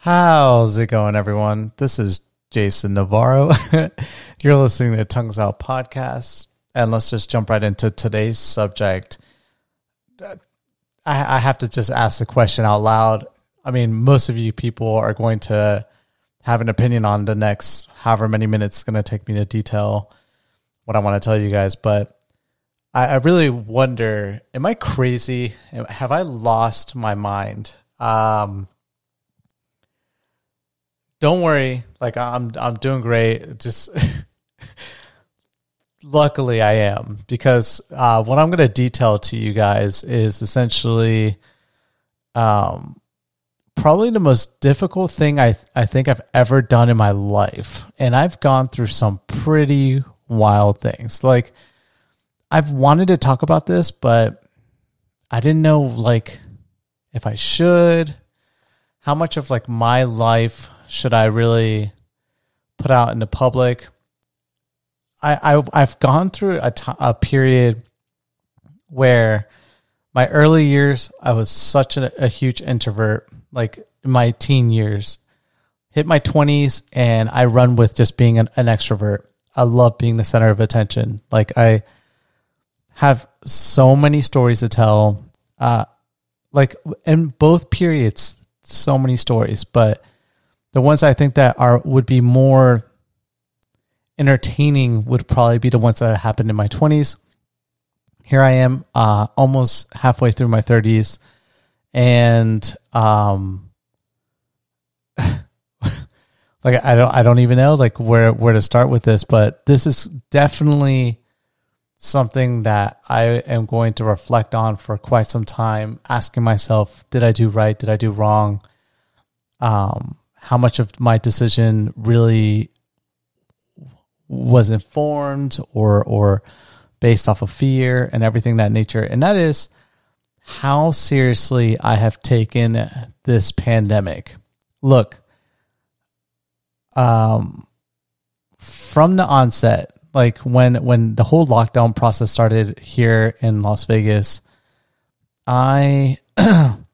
How's it going, everyone? This is Jason Navarro. You're listening to Tongues Out Podcast, and let's just jump right into today's subject. I, I have to just ask the question out loud. I mean, most of you people are going to have an opinion on the next however many minutes it's going to take me to detail what I want to tell you guys, but I, I really wonder: Am I crazy? Have I lost my mind? Um, don't worry. Like I'm, I'm doing great. Just luckily I am because uh, what I'm going to detail to you guys is essentially, um, probably the most difficult thing I I think I've ever done in my life, and I've gone through some pretty wild things. Like I've wanted to talk about this, but I didn't know like if I should, how much of like my life should I really put out in the public? I, I have gone through a, t- a period where my early years I was such a, a huge introvert, like my teen years. Hit my twenties and I run with just being an, an extrovert. I love being the center of attention. Like I have so many stories to tell. Uh, like in both periods, so many stories, but the ones I think that are would be more entertaining would probably be the ones that happened in my 20s. Here I am, uh, almost halfway through my 30s, and um, like I don't I don't even know like where where to start with this, but this is definitely something that I am going to reflect on for quite some time, asking myself, did I do right? Did I do wrong? Um, how much of my decision really was informed or or based off of fear and everything that nature and that is how seriously I have taken this pandemic. Look, um from the onset, like when when the whole lockdown process started here in Las Vegas, I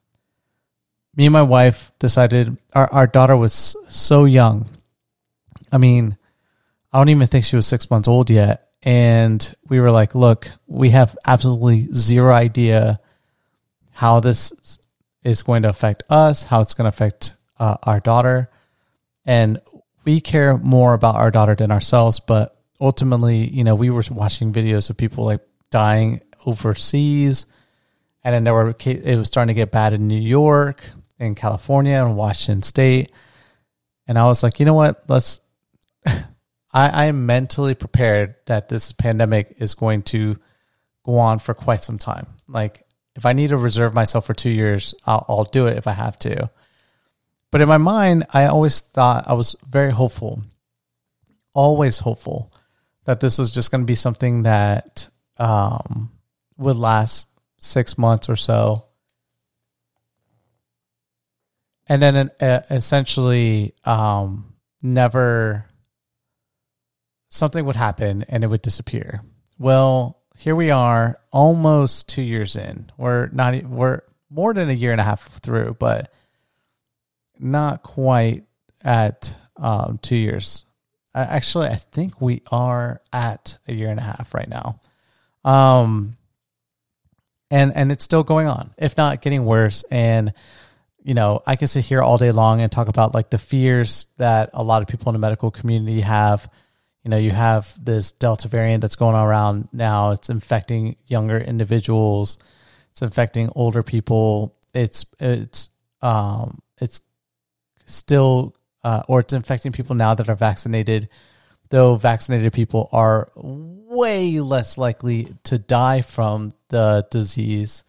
me and my wife decided our, our daughter was so young. I mean, I don't even think she was six months old yet. And we were like, look, we have absolutely zero idea how this is going to affect us, how it's going to affect uh, our daughter. And we care more about our daughter than ourselves. But ultimately, you know, we were watching videos of people like dying overseas. And then there were, it was starting to get bad in New York in California and Washington State. And I was like, you know what? Let's. I, I'm mentally prepared that this pandemic is going to go on for quite some time. Like, if I need to reserve myself for two years, I'll, I'll do it if I have to. But in my mind, I always thought I was very hopeful, always hopeful that this was just going to be something that um, would last six months or so and then uh, essentially um, never something would happen and it would disappear. Well, here we are, almost two years in. We're not we're more than a year and a half through, but not quite at um, two years. actually, I think we are at a year and a half right now. Um, and and it's still going on, if not getting worse. And you know, I can sit here all day long and talk about like the fears that a lot of people in the medical community have. You know, you have this Delta variant that's going around now. It's infecting younger individuals. It's infecting older people. It's it's um it's still uh, or it's infecting people now that are vaccinated. Though vaccinated people are way less likely to die from the disease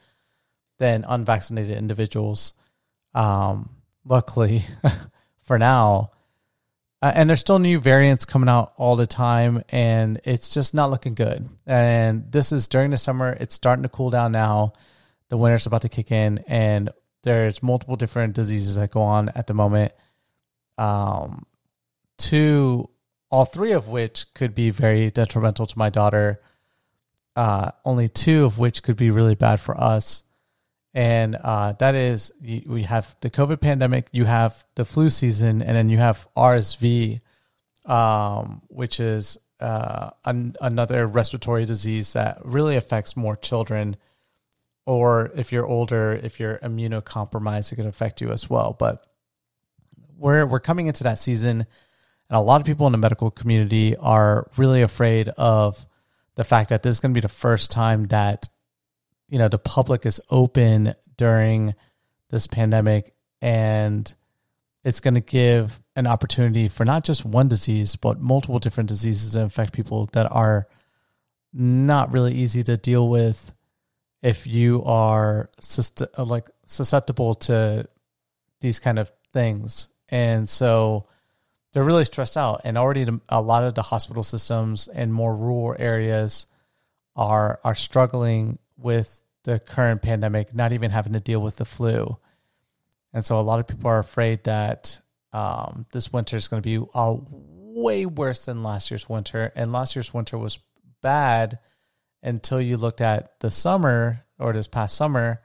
than unvaccinated individuals. Um, luckily, for now, uh, and there's still new variants coming out all the time, and it's just not looking good. And this is during the summer; it's starting to cool down now. The winter's about to kick in, and there's multiple different diseases that go on at the moment. Um, two, all three of which could be very detrimental to my daughter. Uh, only two of which could be really bad for us and uh, that is we have the COVID pandemic, you have the flu season, and then you have RSV, um, which is uh, an, another respiratory disease that really affects more children. Or if you're older, if you're immunocompromised, it can affect you as well. But we're we're coming into that season, and a lot of people in the medical community are really afraid of the fact that this is going to be the first time that you know the public is open during this pandemic and it's going to give an opportunity for not just one disease but multiple different diseases that affect people that are not really easy to deal with if you are like susceptible to these kind of things. And so they're really stressed out and already a lot of the hospital systems in more rural areas are are struggling with the current pandemic, not even having to deal with the flu. And so a lot of people are afraid that um, this winter is going to be uh, way worse than last year's winter. And last year's winter was bad until you looked at the summer or this past summer.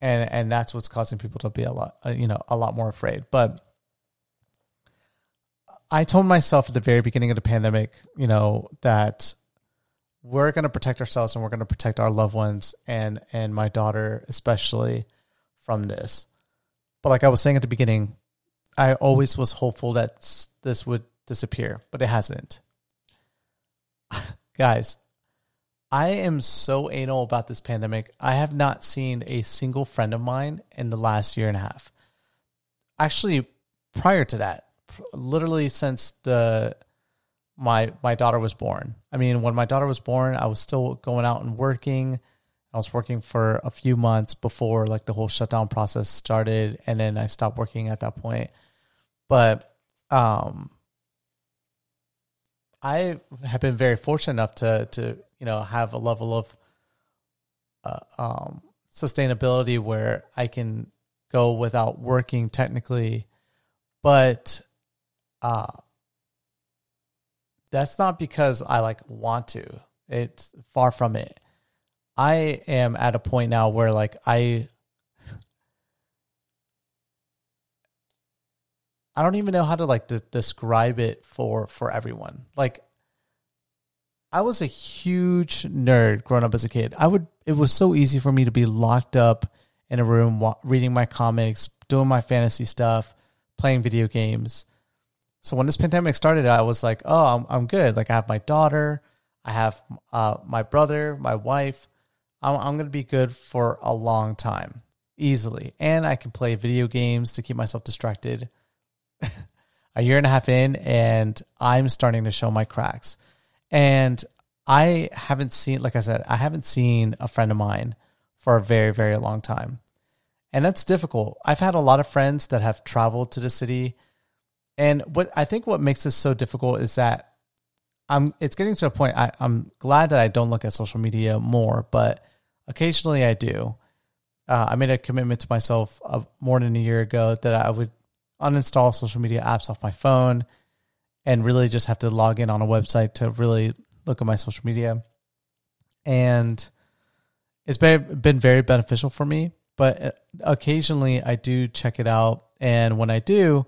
And, and that's what's causing people to be a lot, uh, you know, a lot more afraid. But I told myself at the very beginning of the pandemic, you know, that we're going to protect ourselves and we're going to protect our loved ones and and my daughter especially from this. But like I was saying at the beginning, I always was hopeful that this would disappear, but it hasn't. Guys, I am so anal about this pandemic. I have not seen a single friend of mine in the last year and a half. Actually, prior to that, literally since the my my daughter was born. I mean, when my daughter was born, I was still going out and working. I was working for a few months before like the whole shutdown process started, and then I stopped working at that point. But um, I have been very fortunate enough to to you know have a level of uh, um, sustainability where I can go without working technically, but uh, that's not because I like want to. It's far from it. I am at a point now where like I I don't even know how to like de- describe it for for everyone. Like I was a huge nerd growing up as a kid. I would it was so easy for me to be locked up in a room reading my comics, doing my fantasy stuff, playing video games. So when this pandemic started, I was like, oh, I'm, I'm good. Like I have my daughter, I have uh, my brother, my wife. I'm, I'm going to be good for a long time, easily. And I can play video games to keep myself distracted. a year and a half in, and I'm starting to show my cracks. And I haven't seen, like I said, I haven't seen a friend of mine for a very, very long time. And that's difficult. I've had a lot of friends that have traveled to the city and what I think what makes this so difficult is that I'm it's getting to a point I, I'm glad that I don't look at social media more, but occasionally I do. Uh, I made a commitment to myself more than a year ago that I would uninstall social media apps off my phone and really just have to log in on a website to really look at my social media. And it's been, been very beneficial for me, but uh, occasionally I do check it out. And when I do,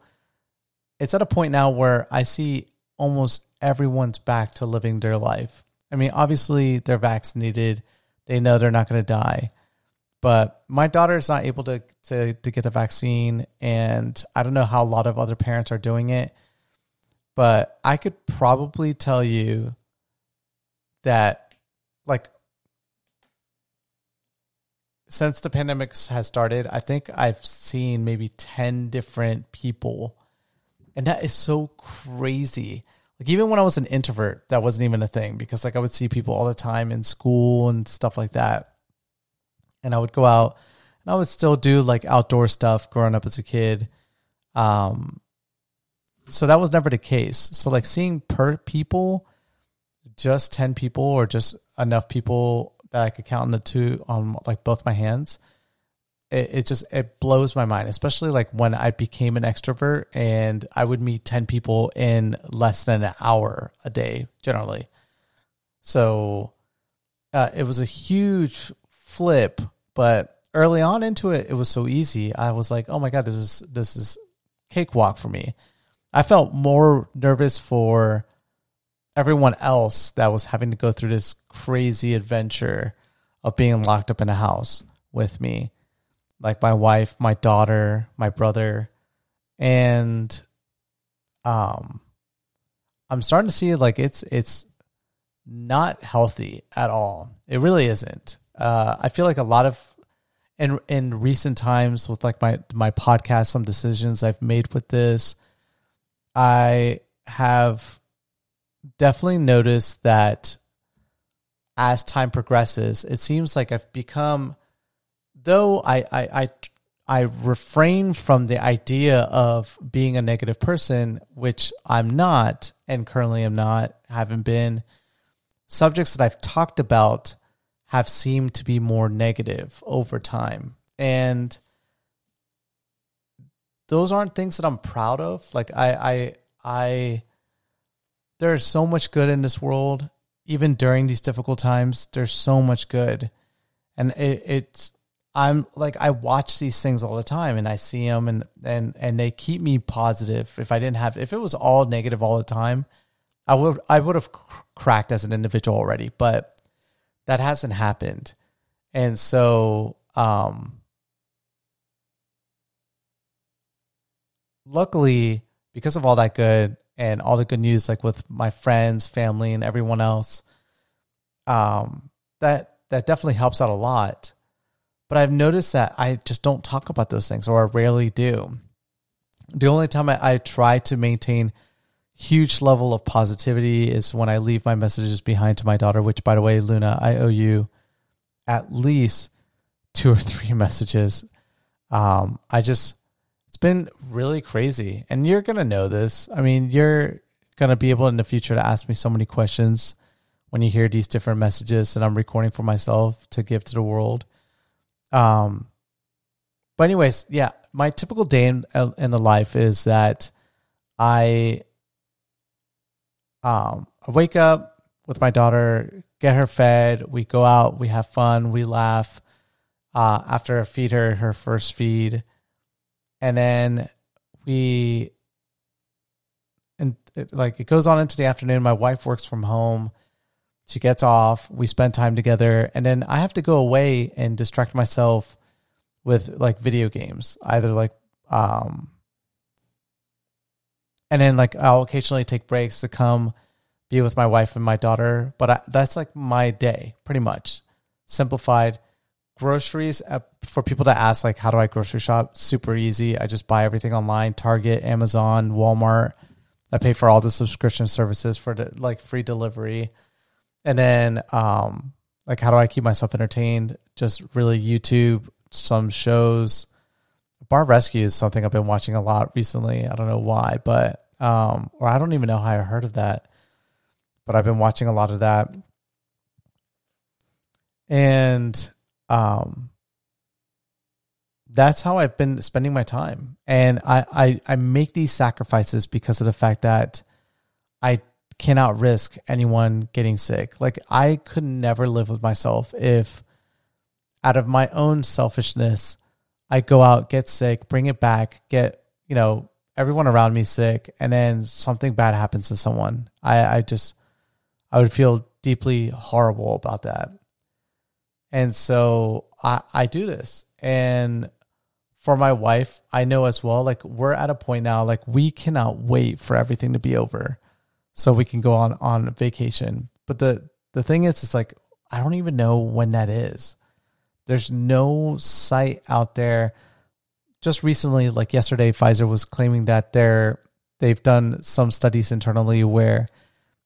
it's at a point now where I see almost everyone's back to living their life. I mean, obviously they're vaccinated, they know they're not going to die. But my daughter is not able to, to to get the vaccine, and I don't know how a lot of other parents are doing it. But I could probably tell you that, like, since the pandemic has started, I think I've seen maybe 10 different people and that is so crazy. Like even when I was an introvert, that wasn't even a thing because like I would see people all the time in school and stuff like that. And I would go out and I would still do like outdoor stuff growing up as a kid. Um so that was never the case. So like seeing per people just 10 people or just enough people that I could count on the two on like both my hands it, it just it blows my mind, especially like when I became an extrovert and I would meet 10 people in less than an hour a day generally. So uh, it was a huge flip, but early on into it, it was so easy. I was like, oh my god, this is this is cakewalk for me. I felt more nervous for everyone else that was having to go through this crazy adventure of being locked up in a house with me, like my wife, my daughter, my brother, and um, I'm starting to see like it's it's not healthy at all. It really isn't. Uh, I feel like a lot of in in recent times with like my my podcast, some decisions I've made with this, I have definitely noticed that as time progresses, it seems like I've become, though I I I, I refrain from the idea of being a negative person, which I'm not, and currently am not, haven't been. Subjects that I've talked about have seemed to be more negative over time. And those aren't things that I'm proud of. Like I I I there's so much good in this world, even during these difficult times. There's so much good. And it, it's I'm like I watch these things all the time and I see them and and and they keep me positive. If I didn't have if it was all negative all the time, I would I would have cracked as an individual already. But that hasn't happened. And so, um, luckily, because of all that good and all the good news, like with my friends, family, and everyone else, um, that that definitely helps out a lot. But I've noticed that I just don't talk about those things, or I rarely do. The only time I, I try to maintain huge level of positivity is when I leave my messages behind to my daughter, which by the way, Luna, I owe you at least two or three messages. Um, I just, it's been really crazy. And you're to know this. I mean, you're to be able in the future to ask me so many questions when you hear these different messages that I'm recording for myself to give to the world. Um, but anyways, yeah, my typical day in, in the life is that I um, I wake up with my daughter, get her fed. We go out, we have fun, we laugh. Uh, after I feed her her first feed, and then we and it, like it goes on into the afternoon. My wife works from home. She gets off. We spend time together, and then I have to go away and distract myself with like video games, either like um and then like I'll occasionally take breaks to come be with my wife and my daughter. But I, that's like my day, pretty much simplified. Groceries uh, for people to ask like, how do I grocery shop? Super easy. I just buy everything online: Target, Amazon, Walmart. I pay for all the subscription services for the, like free delivery, and then um, like how do I keep myself entertained? Just really YouTube, some shows Bar Rescue is something I've been watching a lot recently. I don't know why, but um, or I don't even know how I heard of that, but I've been watching a lot of that, and um, that's how I've been spending my time. And I, I I make these sacrifices because of the fact that I cannot risk anyone getting sick. Like I could never live with myself if out of my own selfishness I go out, get sick, bring it back, get, you know, everyone around me sick, and then something bad happens to someone. I, I just, I would feel deeply horrible about that. And so I, I do this. And for my wife, I know as well, like we're at a point now, like we cannot wait for everything to be over so we can go on, on vacation. But the, the thing is, it's like, I don't even know when that is. There's no site out there. Just recently, like yesterday, Pfizer was claiming that they're they've done some studies internally where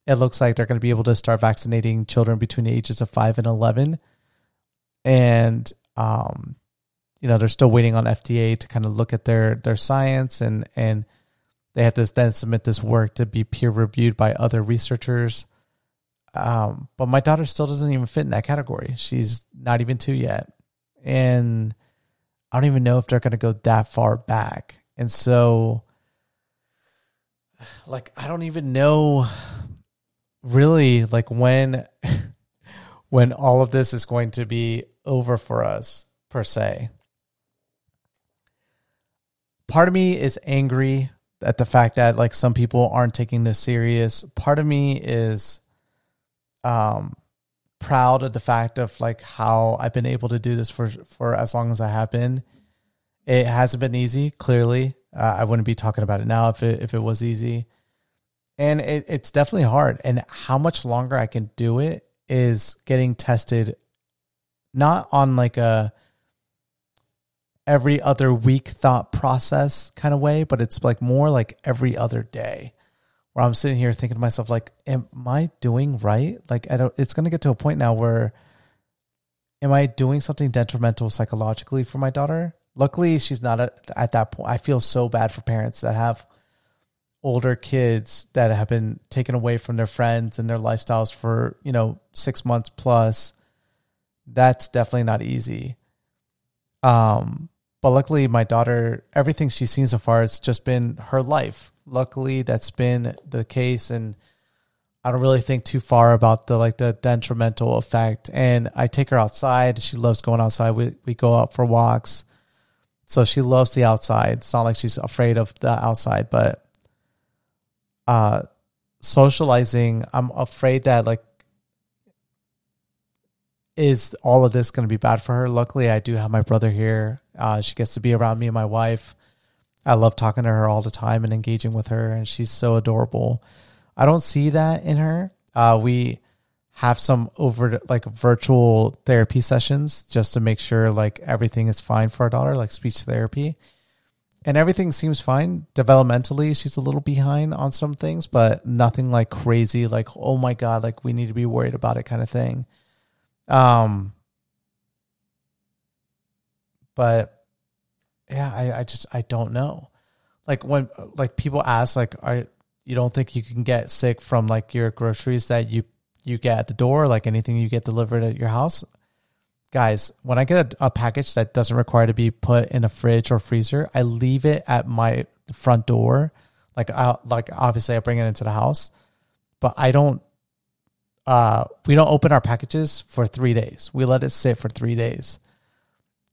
it looks like they're going to be able to start vaccinating children between the ages of five and eleven, and um, you know they're still waiting on FDA to kind of look at their their science and and they have to then submit this work to be peer reviewed by other researchers. Um, but my daughter still doesn't even fit in that category. She's not even two yet. And I don't even know if they're going to go that far back. And so, like, I don't even know really like when when all of this is going to be over for us per se. Part of me is angry at the fact that like some people aren't taking this serious. Part of me is um proud of the fact of like how I've been able to do this for for as long as I have been. It hasn't been easy, clearly. Uh, I wouldn't be talking about it now if it if it was easy. And it, it's definitely hard. And how much longer I can do it is getting tested not on like a every other week thought process kind of way, but it's like more like every other day where I'm sitting here thinking to myself, like, am I doing right? Like, I don't, it's going to get to a point now where am I doing something detrimental psychologically for my daughter? Luckily, she's not at, at that point. I feel so bad for parents that have older kids that have been taken away from their friends and their lifestyles for, you know, six months plus. That's definitely not easy. Um, but luckily, my daughter, everything she's seen so far, it's just been her life. Luckily, that's been the case, and I don't really think too far about the like the detrimental effect. And I take her outside. She loves going outside. We we go out for walks, so she loves the outside. It's not like she's afraid of the outside, but uh, socializing, I'm afraid that like is all of this going to be bad for her? Luckily, I do have my brother here. Uh, she gets to be around me and my wife. I love talking to her all the time and engaging with her, and she's so adorable. I don't see that in her. Uh, we have some over like virtual therapy sessions just to make sure like everything is fine for our daughter, like speech therapy. And everything seems fine. Developmentally, she's a little behind on some things, but nothing like crazy, like, oh my God, like we need to be worried about it kind of thing. Um, but yeah, I, I just I don't know. Like when like people ask like, are you don't think you can get sick from like your groceries that you you get at the door, like anything you get delivered at your house? Guys, when I get a, a package that doesn't require to be put in a fridge or freezer, I leave it at my front door. Like I like obviously I bring it into the house, but I don't uh, we don't open our packages for three days. We let it sit for three days.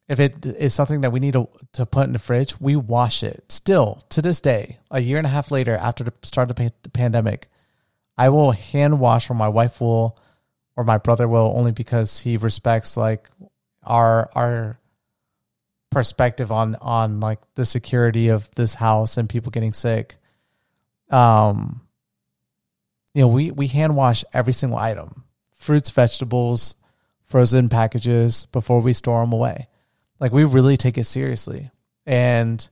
If it is something that we need to, to put in the fridge, we wash it. Still, to this day, a year and a half later, after the start of the pandemic, I will hand wash, or my wife will, or my brother will, only because he respects like our our perspective on on like the security of this house and people getting sick. Um, you know, we, we hand wash every single item fruits, vegetables, frozen packages before we store them away. Like we really take it seriously. And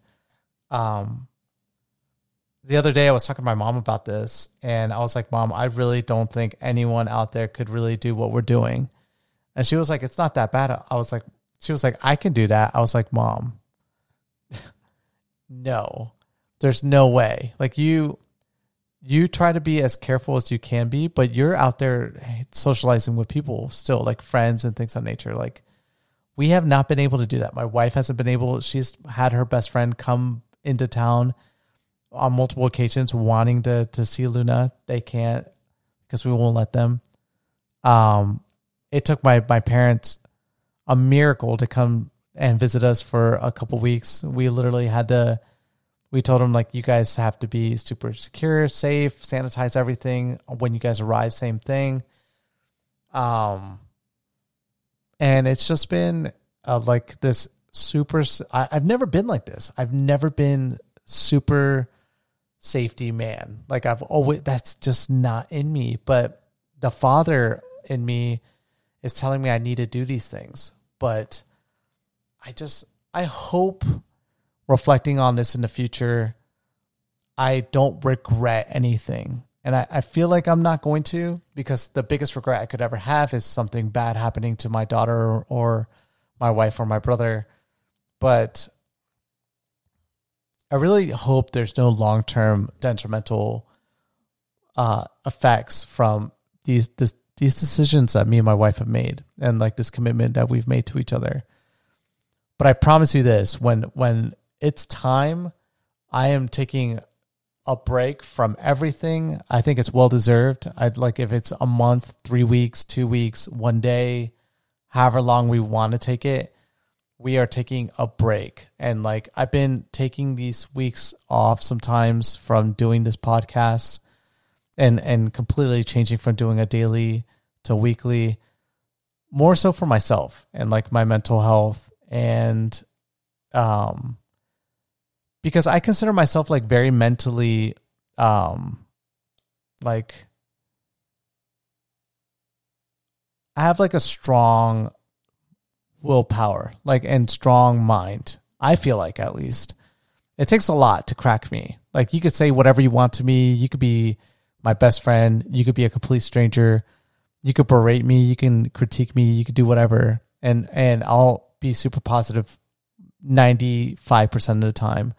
um, the other day I was talking to my mom about this and I was like, Mom, I really don't think anyone out there could really do what we're doing. And she was like, It's not that bad. I was like, She was like, I can do that. I was like, Mom, no, there's no way. Like you, you try to be as careful as you can be, but you're out there socializing with people still, like friends and things of nature. Like we have not been able to do that. My wife hasn't been able. She's had her best friend come into town on multiple occasions, wanting to to see Luna. They can't because we won't let them. Um, it took my my parents a miracle to come and visit us for a couple weeks. We literally had to we told them like you guys have to be super secure, safe, sanitize everything when you guys arrive. Same thing. Um, and it's just been uh, like this super. I, I've never been like this. I've never been super safety man. Like I've always that's just not in me. But the father in me is telling me I need to do these things. But I just I hope reflecting on this in the future, I don't regret anything. And I, I feel like I'm not going to because the biggest regret I could ever have is something bad happening to my daughter or, my wife or my brother. But I really hope there's no long term detrimental uh, effects from these this, these decisions that me and my wife have made and like this commitment that we've made to each other. But I promise you this: when when it's time. I am taking a break from everything. I think it's well deserved. I'd like if it's a month, three weeks, two weeks, one day, however long we want to take it. we are taking a break. And like I've been taking these weeks off sometimes from doing this podcast and and completely changing from doing a daily to weekly more so for myself and like my mental health and um because I consider myself like very mentally um like I have like a strong willpower, like and strong mind. I feel like at least. It takes a lot to crack me. Like you could say whatever you want to me. You could be my best friend. You could be a complete stranger. You could berate me. You can critique me. You could do whatever, and and I'll be super positive positive ninety five percent of the time,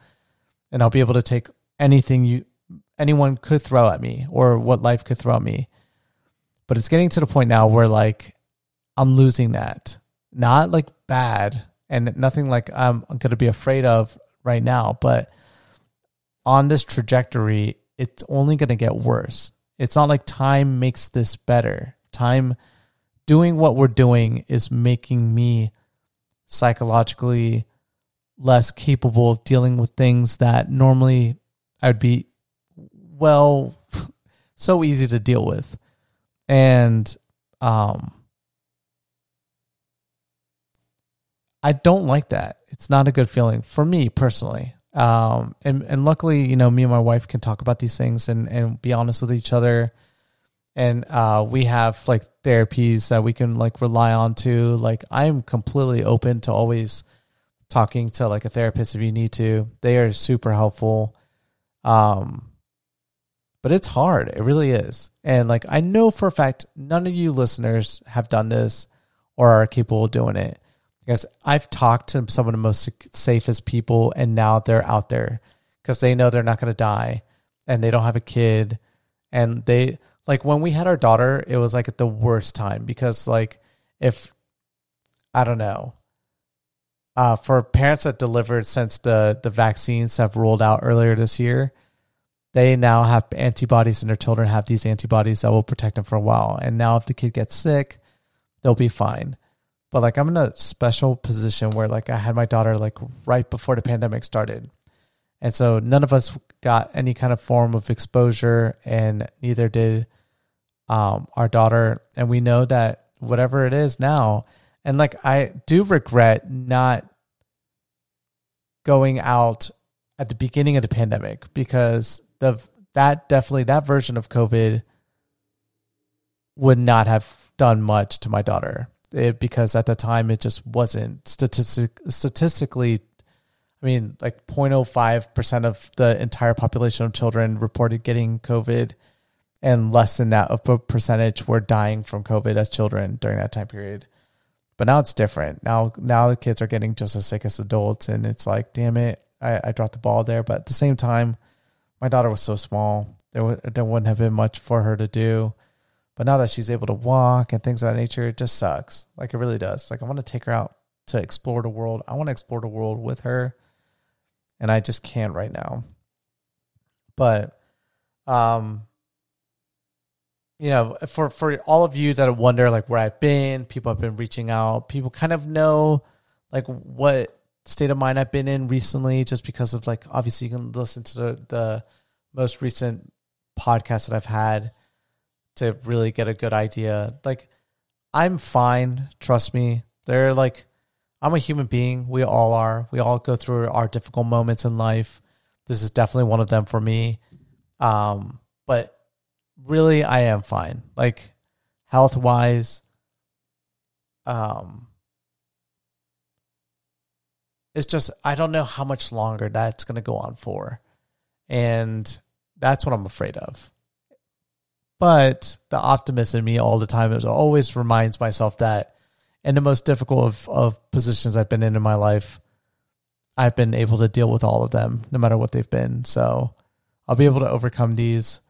and I'll be able to take anything you anyone could throw at me or what life could throw at me. But it's getting to the point now where like I'm losing that. Not like bad and nothing like I'm going to be afraid of right now, but on this trajectory, it's only going to get worse. It's not like time makes this better. Time doing what we're doing is making me psychologically less capable of dealing with things that normally I'd be well so easy to deal with and um I don't like that. It's not a good feeling for me personally. Um and and luckily, you know, me and my wife can talk about these things and and be honest with each other. And uh we have like therapies that we can like rely on to. Like I'm completely open to always talking to like a therapist if you need to. They are super helpful. Um but it's hard. It really is. And like I know for a fact none of you listeners have done this or are capable of doing it. Because I've talked to some of the most safest people and now they're out there because they know they're not going to die and they don't have a kid and they like when we had our daughter it was like at the worst time because like if I don't know uh, for parents that delivered since the the vaccines have rolled out earlier this year, they now have antibodies and their children have these antibodies that will protect them for a while. And now if the kid gets sick, they'll be fine. But like I'm in a special position where like I had my daughter like right before the pandemic started. And so none of us got any kind of form of exposure and neither did um, our daughter. And we know that whatever it is now, and like I do regret not going out at the beginning of the pandemic because the that definitely that version of COVID would not have done much to my daughter it, because at the time it just wasn't statistic statistically. I mean, like 0.05 percent of the entire population of children reported getting COVID, and less than that of percentage were dying from COVID as children during that time period. But now it's different. Now, now the kids are getting just as sick as adults, and it's like, damn it, I, I dropped the ball there. But at the same time, my daughter was so small. There, w- there wouldn't have been much for her to do. But now that she's able to walk and things of that nature, it just sucks. Like it really does. Like I want to take her out to explore the world. I want to explore the world with her. And I just can't right now. But um you know, for for all of you that wonder like where I've been, people have been reaching out, people kind of know like what state of mind I've been in recently, just because of like obviously you can listen to the, the most recent podcast that I've had to really get a good idea. Like I'm fine, trust me. They're like I'm a human being. We all are. We all go through our difficult moments in life. This is definitely one of them for me. Um, but really I am fine. Like health wise, um, it's just I don't know how much longer that's going to go on for, and that's what I'm afraid of. But the optimist in me all the time is always reminds myself that in the most difficult of, of positions I've been in in my life, I've been able to deal with all of them, no matter what they've been. So I'll be able to overcome these.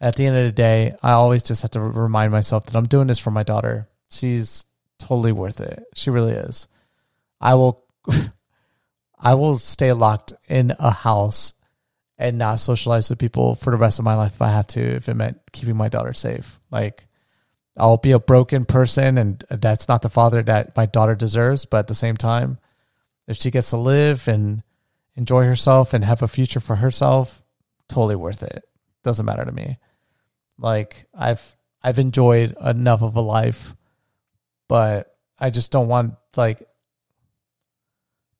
At the end of the day, I always just have to remind myself that I'm doing this for my daughter. She's totally worth it. She really is. I will I will stay locked in a house and not socialize with people for the rest of my life if I have to, if it meant keeping my daughter safe. Like, I'll be a broken person, and that's not the father that my daughter deserves. But at the same time, if she gets to live and enjoy herself and have a future for herself, totally worth it. Doesn't matter to me. Like I've I've enjoyed enough of a life, but I just don't want like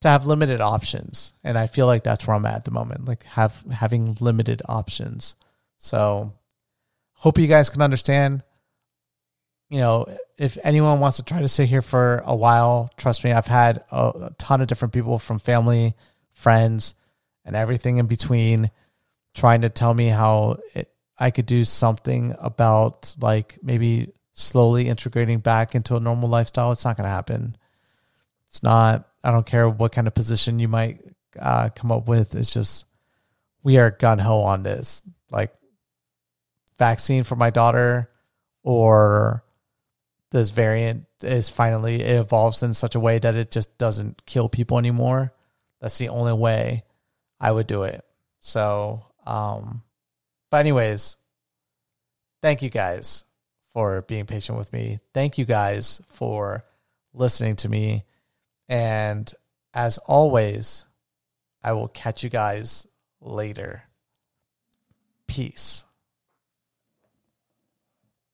to have limited options. And I feel like that's where I'm at, at the moment. Like have having limited options. So hope you guys can understand. You know, if anyone wants to try to sit here for a while, trust me, I've had a, a ton of different people from family, friends, and everything in between trying to tell me how it, I could do something about like maybe slowly integrating back into a normal lifestyle. It's not going to happen. It's not. I don't care what kind of position you might uh, come up with. It's just we are gun ho on this. Like vaccine for my daughter or this variant is finally it evolves in such a way that it just doesn't kill people anymore. That's the only way I would do it. So, um, but anyways, thank you guys for being patient with me. Thank you guys for listening to me. And as always, I will catch you guys later. Peace.